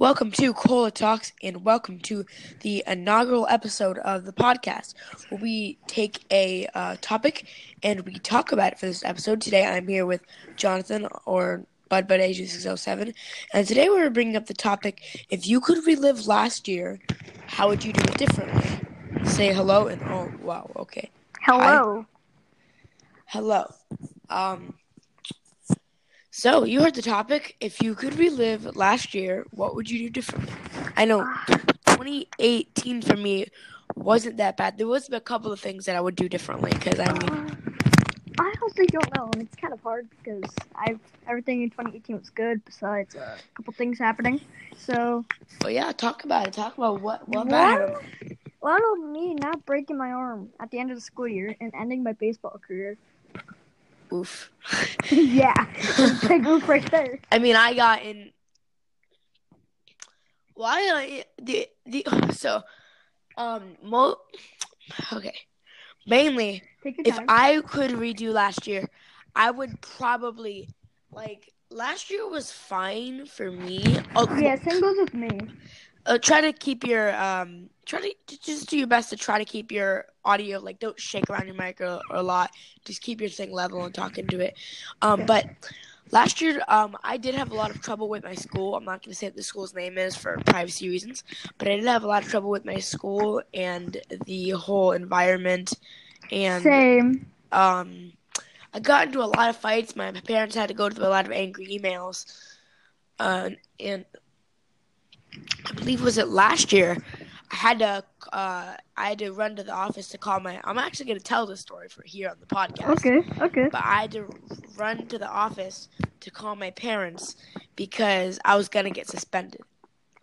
Welcome to Cola Talks and welcome to the inaugural episode of the podcast where we take a uh, topic and we talk about it for this episode. Today I'm here with Jonathan or Bud Bud Asia 607 and today we're bringing up the topic if you could relive last year, how would you do it differently? Say hello and oh wow, okay. Hello. Hello. Um so you heard the topic. If you could relive last year, what would you do differently? I know 2018 for me wasn't that bad. There was a couple of things that I would do differently because I mean, Uh, I honestly don't know, and it's kind of hard because I've everything in 2018 was good besides a couple things happening. So, well, yeah, talk about it. Talk about what what Well, bad. a lot of me not breaking my arm at the end of the school year and ending my baseball career. Oof. yeah, big oof right there. I mean, I got in. Why the the so um mo okay mainly if. I could redo last year, I would probably like last year was fine for me. Oh, yeah, same goes with me. Uh, try to keep your um try to just do your best to try to keep your audio like don't shake around your mic or, or a lot just keep your thing level and talk into it um but last year um i did have a lot of trouble with my school i'm not going to say what the school's name is for privacy reasons but i did have a lot of trouble with my school and the whole environment and Same. um I got into a lot of fights. My parents had to go through a lot of angry emails. Uh, and I believe was it last year. I had to uh, I had to run to the office to call my. I'm actually going to tell this story for here on the podcast. Okay. Okay. But I had to run to the office to call my parents because I was going to get suspended.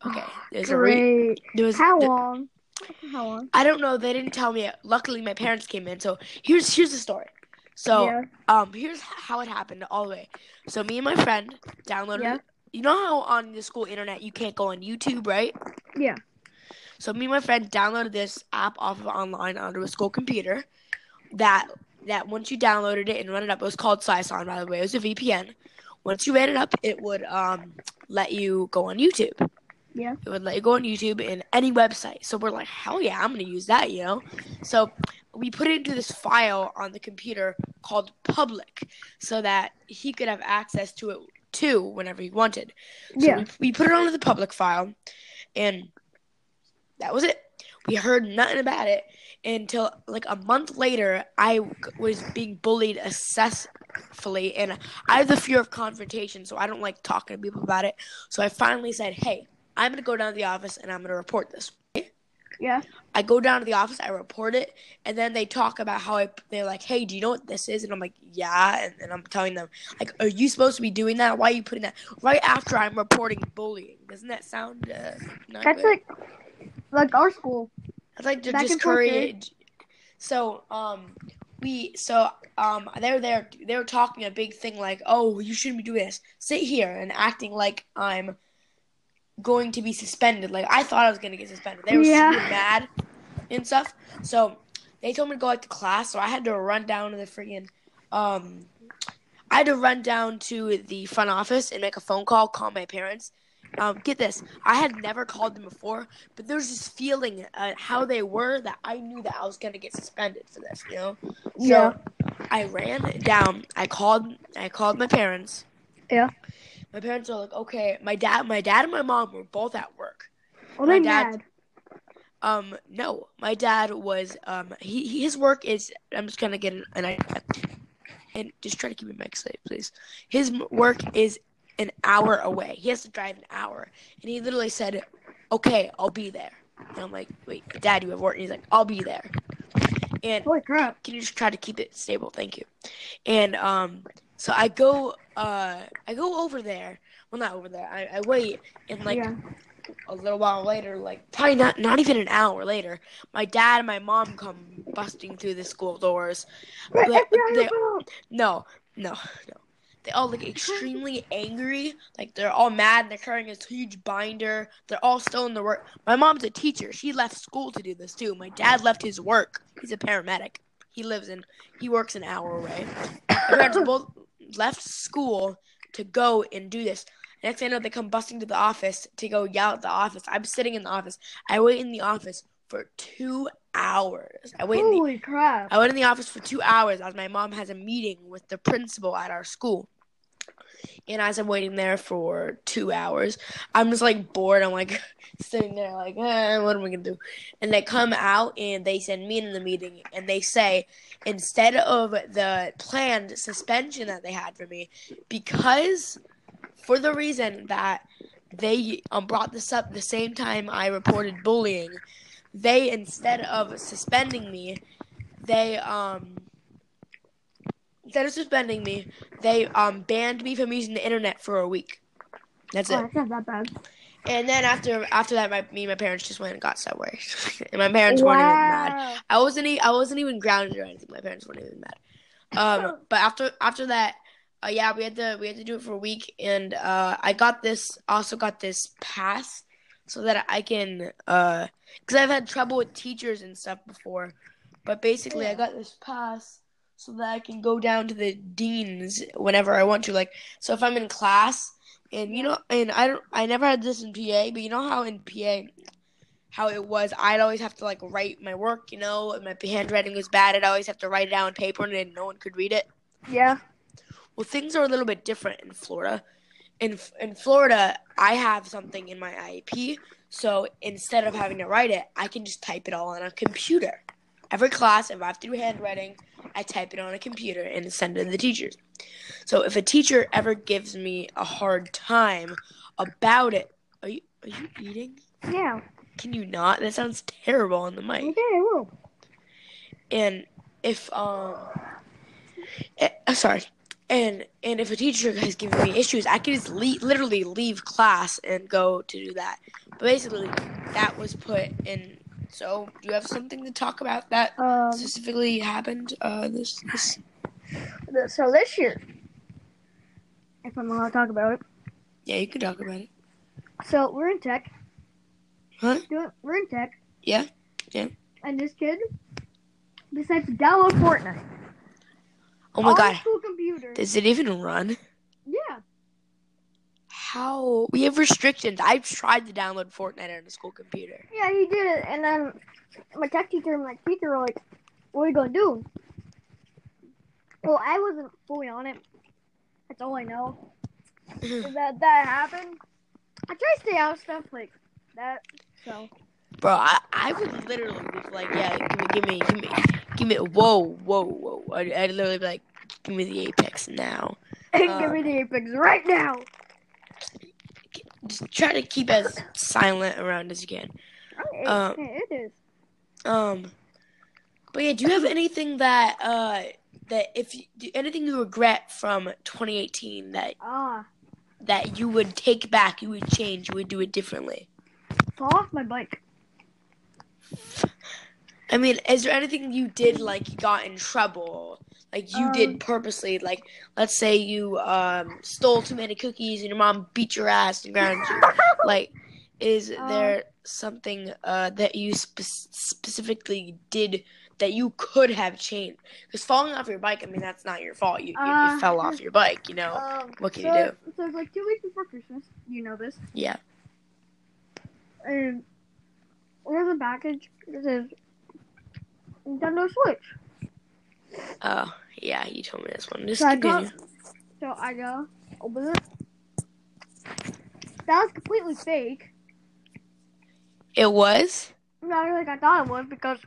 Okay, there's a re- Great. there was How there- long? How long? I don't know. They didn't tell me. Luckily, my parents came in. So here's here's the story. So yeah. um, here's how it happened all the way. So me and my friend downloaded. Yeah. You know how on the school internet you can't go on YouTube, right? Yeah. So me and my friend downloaded this app off of online onto a school computer. That that once you downloaded it and run it up, it was called Psiphon, by the way. It was a VPN. Once you ran it up, it would um let you go on YouTube. Yeah. It would let you go on YouTube and any website. So we're like, hell yeah, I'm gonna use that, you know. So we put it into this file on the computer called public, so that he could have access to it too whenever he wanted. So Yeah. we, we put it onto the public file, and that was it. We heard nothing about it until like a month later. I was being bullied excessively, and I have the fear of confrontation, so I don't like talking to people about it. So I finally said, "Hey, I'm gonna go down to the office and I'm gonna report this." Yeah. I go down to the office, I report it, and then they talk about how I. They're like, "Hey, do you know what this is?" And I'm like, "Yeah," and, and I'm telling them, like, "Are you supposed to be doing that? Why are you putting that right after I'm reporting bullying? Doesn't that sound uh, not That's good? like like our school. I'd like to discourage. So, um, we so um they were there. They were talking a big thing like, "Oh, you shouldn't be doing this. Sit here," and acting like I'm going to be suspended. Like I thought I was gonna get suspended. They were Yeah. super mad and stuff. So they told me to go like to class. So I had to run down to the friggin' um. I had to run down to the front office and make a phone call, call my parents. Um, get this, I had never called them before, but there was this feeling uh, how they were that I knew that I was gonna get suspended for this, you know. So Yeah. I ran down. I called. I called my parents. Yeah. My parents were like, "Okay." My dad, my dad, and my mom were both at work. Oh, My dad- mad. Um, no, my dad was. Um, he he- his work is. I'm just gonna get an, an and just try to keep your mic safe, please. His work is an hour away. He has to drive an hour, and he literally said, "Okay, I'll be there." And I'm like, "Wait, Dad, you have work?" And he's like, "I'll be there." And Holy crap. can you just try to keep it stable? Thank you. And um, so I go, uh, I go over there. Well, not over there. I, I wait, and like yeah. a little while later, like probably not, not even an hour later, my dad and my mom come busting through the school doors. Right, They- No, no, no. They all look extremely angry. Like they're all mad. And they're carrying this huge binder. They're all still in the work. My mom's a teacher. She left school to do this too. My dad left his work. He's a paramedic. He lives in. He works an hour away. Both left school to go and do this. Next thing I know, they come busting to the office to go yell at the office. I'm sitting in the office. I wait in the office for two hours. I wait. In the, Holy crap! I went in the office for two hours as my mom has a meeting with the principal at our school. And as I'm waiting there for two hours, I'm just like bored. I'm like sitting there, like, eh, what am I gonna do? And they come out and they send me in the meeting, and they say instead of the planned suspension that they had for me, because for the reason that they um, brought this up the same time I reported bullying, they instead of suspending me, they um instead of suspending me, they um banned me from using the internet for a week. That's Oh, it. that's not that bad. And then after after that, my me and my parents just went and got Subway, and my parents weren't even mad. I wasn't e- I wasn't even grounded or anything. My parents weren't even mad. Um, but after after that, uh, yeah, we had to we had to do it for a week, and uh, I got this also got this pass so that I can uh, because I've had trouble with teachers and stuff before, but basically I got this pass so that I can go down to the deans whenever I want to. Like, so if I'm in class. And you know, and I don't, I never had this in PA, but you know how in PA, how it was, I'd always have to like write my work, you know, and my handwriting was bad. I'd always have to write it down on paper, and then no one could read it. Yeah. Well, things are a little bit different in Florida. In in Florida, I have something in my IEP, so instead of having to write it, I can just type it all on a computer. Every class, if I have to do handwriting, I type it on a computer and send it to the teachers. So if a teacher ever gives me a hard time about it, are you are you eating? Yeah. Can you not? That sounds terrible on the mic. Okay, I will. and if um eh, uh, sorry and and if a teacher has given me issues i can just leave, literally leave class and go to do that but basically that was put in so do you have something to talk about that Um. specifically happened uh this this th- So this year, if I'm allowed to talk about it, yeah you can talk about it so we're in tech. Huh? We're in tech. Yeah, yeah. And this kid decides to download Fortnite. oh my god his school computer. does it even run yeah. How we have restrictions i've tried to download fortnite on a school computer Yeah, he did it, and then my tech teacher and my teacher were like, "What are you gonna do?" Well, I wasn't fully on it. That's all I know. that that happened. I try to stay out of stuff like that. So Bro, I, I would literally be like, yeah, give me, give me, give me, give me, whoa, whoa, whoa. I'd, I'd literally be like, give me the Apex now. give me the apex right now. Just try to keep as silent around as you can. Um, it is. Um, but yeah, do you have anything that, uh, that if you, do, anything you regret from 2018 that Ah, that you would take back, you would change, you would do it differently? fall off my bike. I mean, is there anything you did like you got in trouble? Like you Um, did purposely, like let's say you um stole too many cookies and your mom beat your ass and ground you. Like, is Um, there something uh that you spe- specifically did that you could have changed? Because falling off your bike, I mean, that's not your fault. You, you, Uh, you fell off your bike, you know. Um, What can so, you do? So it's like two weeks before Christmas. You know this. Yeah. And there's a package that says Nintendo Switch. Oh, yeah, you told me this one. Just So I got, so I go open it. That was completely fake. It was. Not like I thought it was because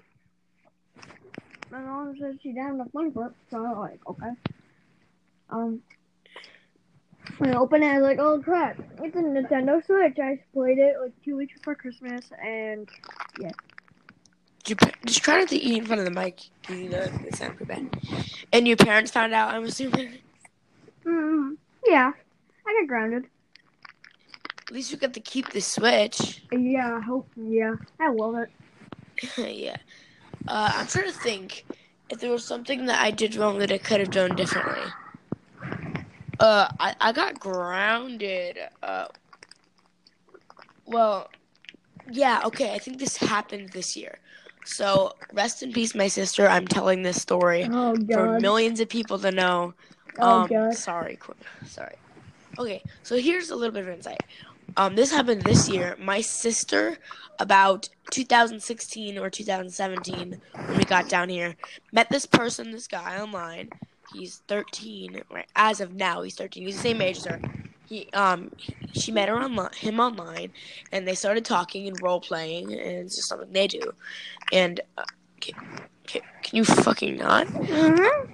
my mom said she didn't have enough money for it. So I was like, okay. Um, when I opened it, I was like, oh crap, it's a Nintendo Switch. I just played it like two weeks before Christmas, and Did just try not to eat in front of the mic. You know, it sounds pretty bad. And your parents found out, I'm assuming. mm, yeah, I got grounded. At least you got to keep the Switch. Yeah, I hope. Yeah, I love it. yeah. Uh, I'm trying to think if there was something that I did wrong that I could have done differently. Uh, I, I got grounded. Uh, well, yeah, okay. I think this happened this year. So, rest in peace, my sister. I'm telling this story Oh for millions of people to know. Oh um, god. Sorry, sorry. Okay, so here's a little bit of insight. Um, this happened this year. My sister, about 2016 or 2017, when we got down here, met this person, this guy online. He's 13, right? As of now, he's 13. He's the same age as her. He, um, she met her online, him online, and they started talking and role playing, and it's just something they do. And uh, can, can, can you fucking not? Mm-hmm.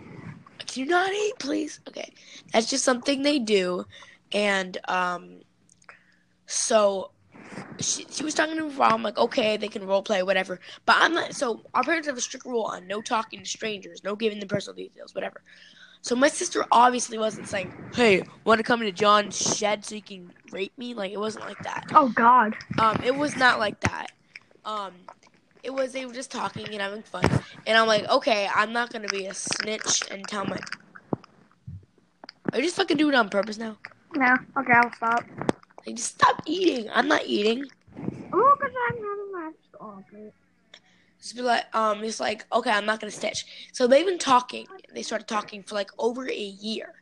Can you not eat, please? Okay, that's just something they do, and um, so she, she was talking to her mom like, okay, they can role play, whatever. But I'm not. So our parents have a strict rule on no talking to strangers, no giving them personal details, whatever. So my sister obviously wasn't saying, "Hey, want to come into John's shed so you can rape me?" Like it wasn't like that. Oh God. Um, it was not like that. Um, it was they were just talking and having fun, and I'm like, okay, I'm not gonna be a snitch and tell my. Are you just fucking doing it on purpose now? No. Okay, I'll stop. Like, just stop eating. I'm not eating. Oh, cause I'm having my oh, okay. Just be like, um, it's like, okay, I'm not gonna stitch. So they've been talking. They started talking for like over a year,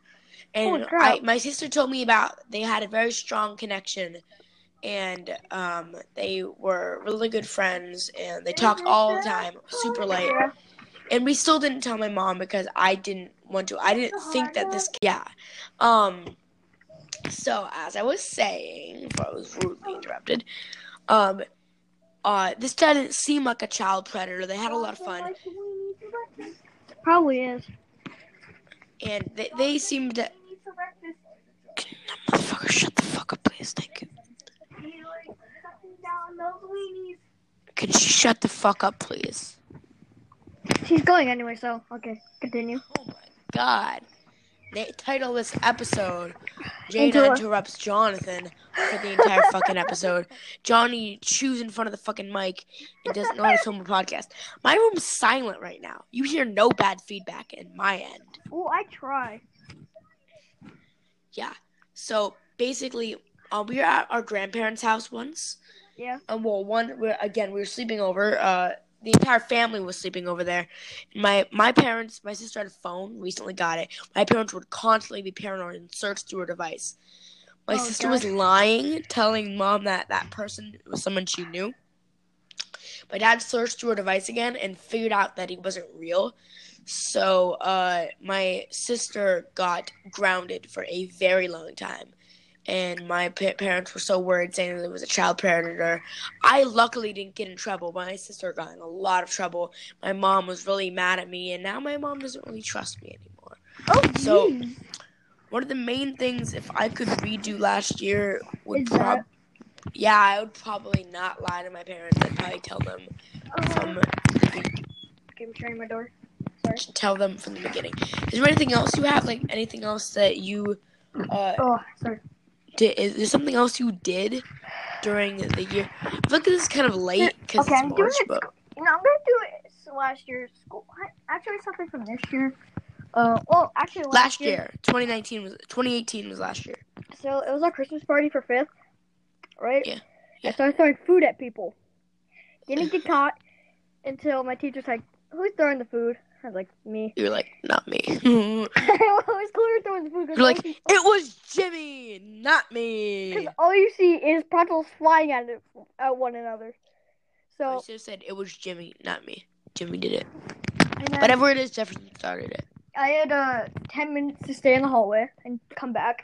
and crap. I, my sister told me about they had a very strong connection, and um, they were really good friends, and they talked all the time, super late. And we still didn't tell my mom because I didn't want to. I didn't think that this, yeah. Um, so as I was saying, before I was rudely interrupted, um, uh, this didn't seem like a child predator. They had a lot of fun, Probably is. And they they seemed to. Can motherfucker, shut the fuck up, please. Thank you. Can she shut the fuck up, please? She's going anyway, so okay, continue. Oh my god. They title this episode Jada Interrupt. interrupts Jonathan for the entire fucking episode. Johnny chews in front of the fucking mic and doesn't know how to film a podcast. My room's silent right now. You hear no bad feedback in my end. Oh, I try. Yeah. So basically, uh, we were at our grandparents' house once. Yeah. Um, well, one again we were sleeping over. Uh, the entire family was sleeping over there. My my parents, my sister had a phone, recently got it. My parents would constantly be paranoid and search through her device. My Oh, sister God. was lying, telling mom that that person was someone she knew. My dad searched through her device again and figured out that he wasn't real. So uh, my sister got grounded for a very long time, and my pa- parents were so worried, saying that it was a child predator. I luckily didn't get in trouble. My sister got in a lot of trouble. My mom was really mad at me, and now my mom doesn't really trust me anymore. Oh, So- geez. One of the main things, if I could redo last year, would Is prob that- yeah, I would probably not lie to my parents. I'd probably tell them from Okay, I'm shutting my door. tell them from the beginning. Is there anything else you have? Like anything else that you uh Oh, sorry. Did? Is there something else you did during the year? I feel like this is kind of late because Okay, it's I'm March, it. but You know, I'm gonna do it last year's school. Actually, something from this year. Uh, well, actually, last, last year, 2019 was 2018 was last year. So it was our Christmas party for fifth, right? Yeah, Yeah. So I started throwing food at people. Didn't get caught until my teacher's like, "Who's throwing the food?" I was like, "Me." You're like not me. I was clearly throwing the food because like it was Jimmy, not me. Because all you see is pretzels flying at it, at one another. I So should have said it was Jimmy, not me. Jimmy did it. then Whatever it is, Jefferson started it. I had uh ten minutes to stay in the hallway and come back.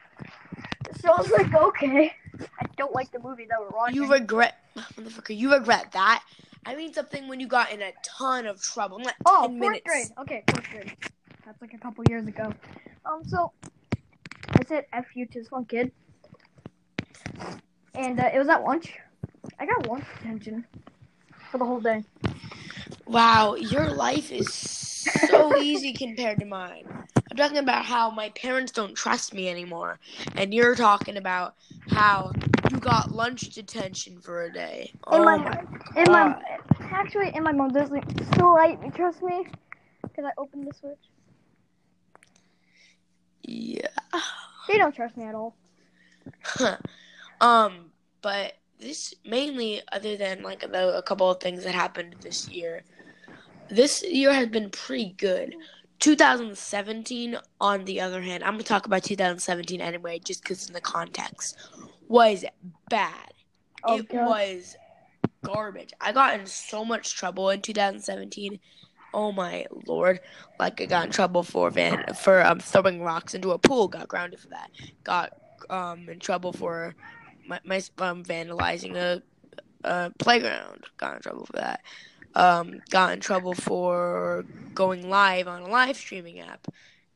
So I was like, okay. I don't like the movie that we're watching. You regret, motherfucker. You regret that. I mean something when you got in a ton of trouble. Not Oh, ten fourth minutes. grade. Okay, fourth grade. That's like a couple years ago. Um, so I said "f you" to this one kid, and uh, it was at lunch. I got lunch detention for the whole day. Wow, your life is so easy compared to mine. I'm talking about how my parents don't trust me anymore, and you're talking about how you got lunch detention for a day. Oh my, my and my, God. Actually, in my mom doesn't slightly trust me because I opened the switch. Yeah. They don't trust me at all. um, but this mainly, other than like the, a couple of things that happened this year, this year has been pretty good. 2017, on the other hand, I'm gonna talk about 2017 anyway, just because in the context was bad. Oh, it God. was garbage. I got in so much trouble in 2017. Oh my lord! Like I got in trouble for van for um, throwing rocks into a pool. Got grounded for that. Got um in trouble for my, my um vandalizing a, a playground. Got in trouble for that. Um, got in trouble for going live on a live streaming app.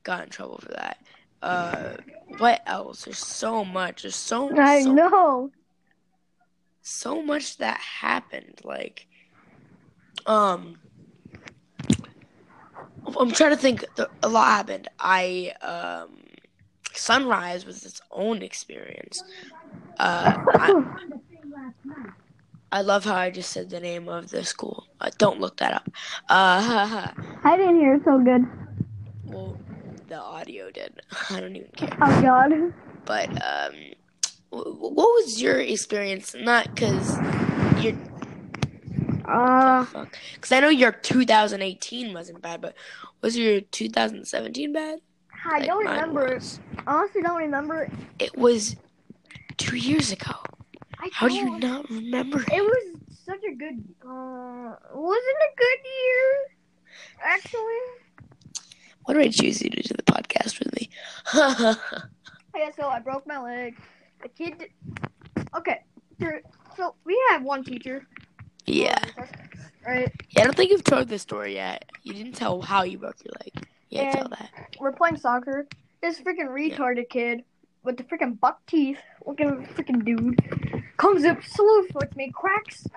Got in trouble for that. Uh, what else? There's so much. There's so I so know. So much that happened. Like, um, I'm trying to think. A lot happened. I um, Sunrise was its own experience. Uh, I, I love how I just said the name of the school. Uh, don't look that up. Uh, I didn't hear it so good. well, the audio did. I don't even care. Oh God. But um, what was your experience? Not because you're Uh. Because I know your 2018 wasn't bad, but was your 2017 bad? I Like don't remember. was. Honestly, don't remember. It was two years ago. I How do you don't- remember It it? was such a good. Uh, wasn't a good year. Actually. Why did I choose you to do the podcast with me? Yeah, so I broke my leg. The kid. Okay. So we have one teacher. yeah. Um, right. Yeah, I don't think you've told this story yet. You didn't tell how you broke your leg. Yeah, tell that. We're playing soccer. This freaking retarded kid with the freaking buck teeth, looking freaking dude, comes up, slow foots me, cracks,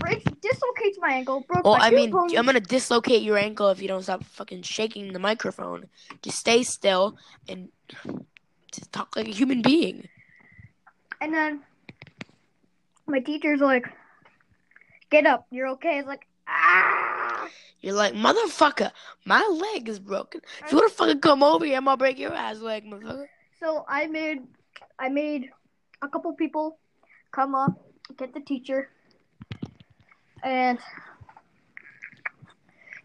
breaks, dislocates my ankle, broke Well, my I mean. I'm gonna dislocate your ankle if you don't stop fucking shaking the microphone. Just stay still and just talk like a human being. And then my teacher's like, "Get up, you're okay." It's like, ah. You're like, motherfucker, my leg is broken. If you wanna fucking come over here, I'm gonna break your ass leg, motherfucker. So I made, I made a couple people come up, get the teacher, and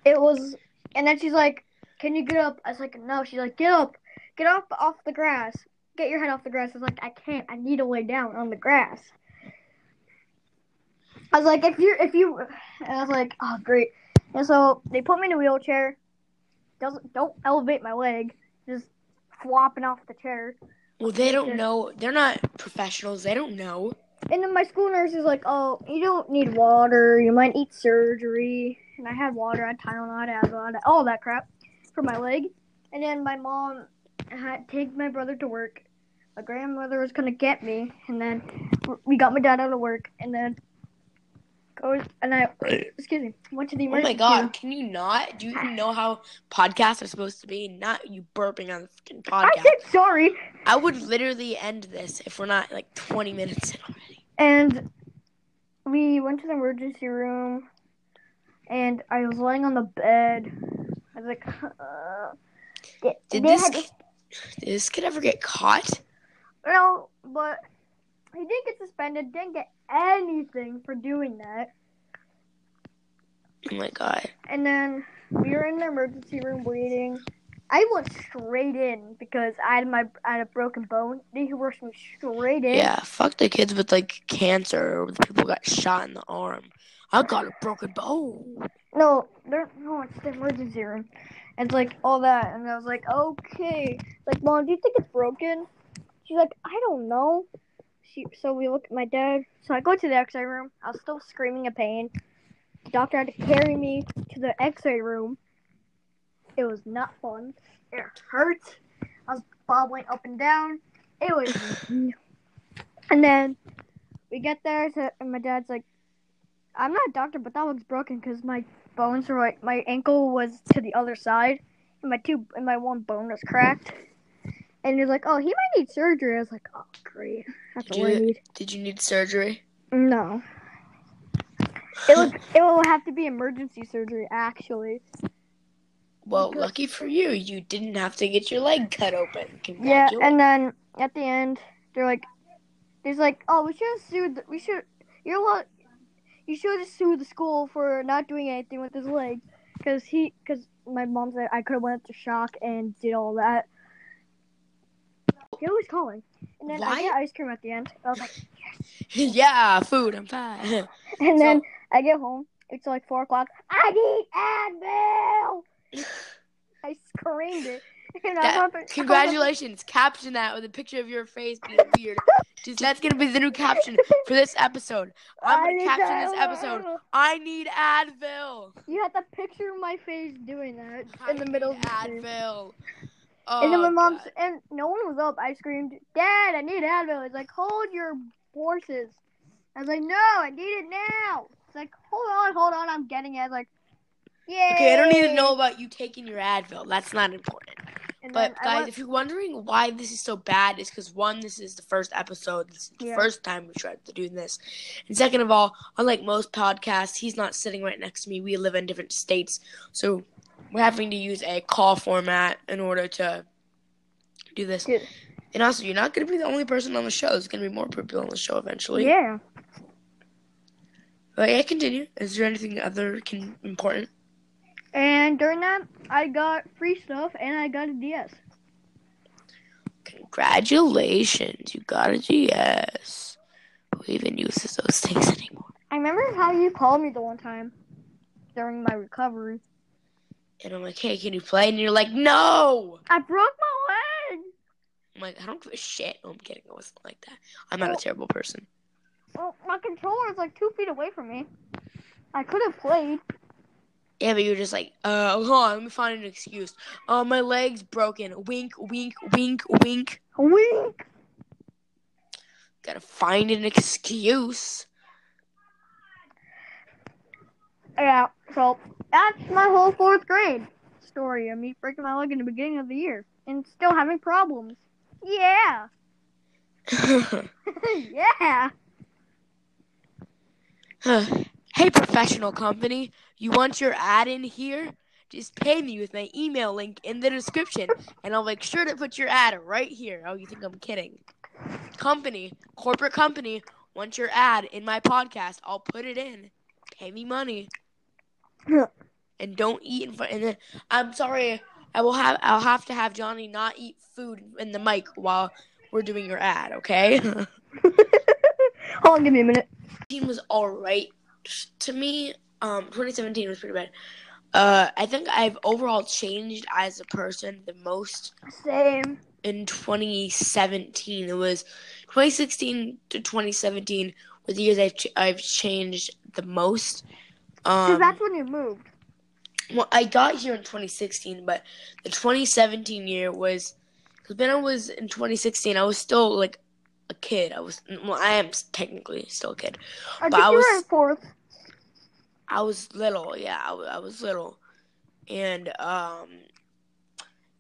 it was, and then she's like, "Can you get up?" I was like, "No." She's like, "Get up, get up off the grass, get your head off the grass." I was like, "I can't. I need to lay down on the grass." I was like, "If you, if you," and I was like, "Oh, great." And so they put me in a wheelchair. Doesn't don't elevate my leg, just flopping off the chair. Well, they don't know. They're not professionals. They don't know. And then my school nurse is like, "Oh, you don't need water. You might need surgery." And I had water, I had Tylenol, I had Advil, I had all that crap for my leg. And then my mom had to take my brother to work. My grandmother was gonna get me, and then we got my dad out of work, and then goes and I excuse me went to the emergency. Oh my god, room. can you not? Do you even know how podcasts are supposed to be? Not you burping on the fucking I podcast. said sorry, I would literally end this if we're not like 20 minutes in already. and we went to the emergency room, and I was laying on the bed. I was like, uh, they- Did this had- kid, did this kid ever get caught? No, but he didn't get suspended, didn't get anything for doing that. Oh my god. And then we were in the emergency room waiting. I went straight in because I had my I had a broken bone. They rushed me straight in. Yeah, fuck the kids with like cancer or the people who got shot in the arm. I got a broken bone. No, there no, it's the emergency room. And it's like all that, and I was like, okay. Like, mom, do you think it's broken? She's like, I don't know. She so we look at my dad. So I go to the X-ray room. I was still screaming in pain. The doctor had to carry me to the X-ray room. It was not fun. It hurt. I was bobbling up and down. It was. and then we get there, so, and my dad's like, "I'm not a doctor, but that looks broken because my bones are like my ankle was to the other side, and my two and my one bone was cracked." And he's like, "Oh, he might need surgery." I was like, "Oh, great, that's Did I you- need." Did you need surgery? No, it will it will have to be emergency surgery actually. Well, Because- lucky for you, you didn't have to get your leg cut open. Yeah, and then at the end, they're like, "There's like, oh, we should have sued. The, we should. You're what? You should have sued the school for not doing anything with his leg, because he, because my mom said I could have went to shock and did all that. He was calling, and then I get ice cream at the end. I was like, yes. yeah, food. I'm fine. and then I get home. It's like four o'clock. I need Advil. I screamed it, I That- Congratulations. Caption that with a picture of your face being weird. Just that's gonna be the new caption for this episode. I'm gonna need caption this episode. I need Advil. You had to picture of my face doing that I in the middle of the. Advil. And then Oh, my mom God. and no one was up. I screamed, "Dad, I need Advil." It's like, "Hold your horses." I was like, "No, I need it now." It's like, "Hold on, hold on, I'm getting it." I was like, "Yeah." Okay, I don't need to know about you taking your Advil. That's not important. And But guys, went- if you're wondering why this is so bad, is because one, this is the first episode. This is the Yeah. first time we tried to do this, and second of all, unlike most podcasts, he's not sitting right next to me. We live in different states, so we're having to use a call format in order to do this. Good. And also, you're not going to be the only person on the show. There's going to be more people on the show eventually. yeah. But yeah, continue. Is there anything other can, important? And during that, I got free stuff and I got a DS. Congratulations, you got a GS. Who even uses those things anymore? I remember how you called me the one time during my recovery. And I'm like, hey, can you play? And you're like, no. I broke my leg. I'm like, I don't give a shit. No, I'm kidding. It wasn't like that. I'm not a terrible person. Well, my controller is like two feet away from me. I could have played. Yeah, but you're just like, uh, hold on, let me find an excuse. Oh, my leg's broken. Wink, wink, wink, wink. Wink. Gotta find an excuse. Yeah, so that's my whole fourth grade story of me breaking my leg in the beginning of the year and still having problems. Yeah. yeah. hey, professional company, you want your ad in here? Just pay me with my email link in the description, and I'll make sure to put your ad right here. Oh, you think I'm kidding? Company, corporate company, want your ad in my podcast? I'll put it in. Pay me money, Yeah. and don't eat in front. And then I'm sorry, I will have I'll have to have Johnny not eat food in the mic while we're doing your ad. Okay? Hold on, give me a minute. team was all right to me. Um, 2017 was pretty bad. Uh, I think I've overall changed as a person the most Same. in 2017. It was 2016 to 2017 were the years I've ch- I've changed the most. Because Um, that's when you moved. well, I got here in 2016, but the 2017 year was because when I was in 2016, I was still like a kid. I was well, I am technically still a kid. I but think I you was- were in fourth. I was little, yeah, I, I was little, and um,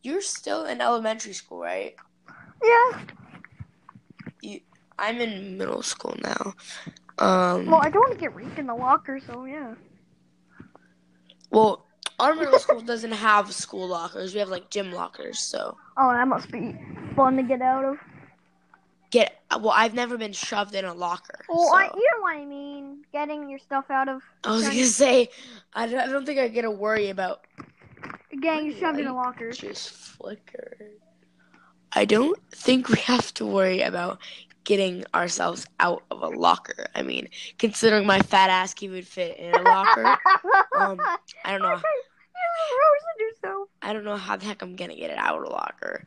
you're still in elementary school, right? Yeah. I'm in middle school now. Um, Well, I don't want to get raped in the locker, so yeah. well, our middle school doesn't have school lockers. We have like gym lockers. So Oh, that must be fun to get out of. Get well. I've never been shoved in a locker. Well, so. I, you know what I mean. Getting your stuff out of. I was gonna say, I don't, I don't think I gotta worry about Getting shoved in a locker. just flicker. I don't think we have to worry about getting ourselves out of a locker. I mean, considering my fat ass can would fit in a locker, um, I don't know. You roasted yourself. I don't know how the heck I'm gonna get it out of the locker.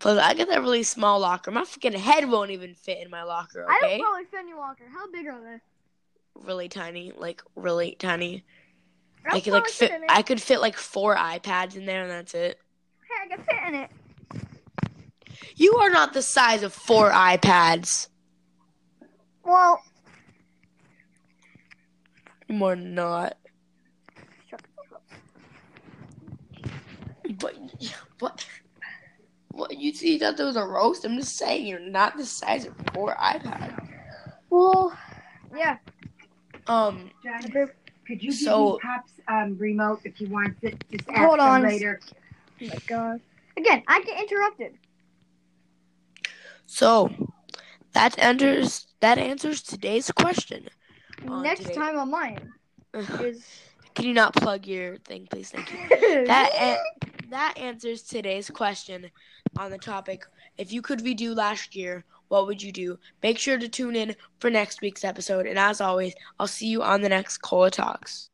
Plus, I got that really small locker. My freaking head won't even fit in my locker. I Okay, don't probably fit in your locker. How big are they? really tiny, like really tiny. I'll I could like probably fit. I could fit like four iPads in there, and that's it. Hey, I can fit in it. You are not the size of four iPads. Well, More not. shut the fuck up. But what? You see that there was a roast? I'm just saying you're not the size of four iPads. Well, yeah. Um, Jonathan, could you So- give me Pop's um, remote if you want it? Just ask Hold on. later. Oh my god. Again, I get interrupted. so that enters that answers today's question. On Next today- time on mine is Can you not plug your thing, please? Thank you. That an- that answers today's question on the topic. If you could redo last year, what would you do? Make sure to tune in for next week's episode. And as always, I'll see you on the next Cola Talks.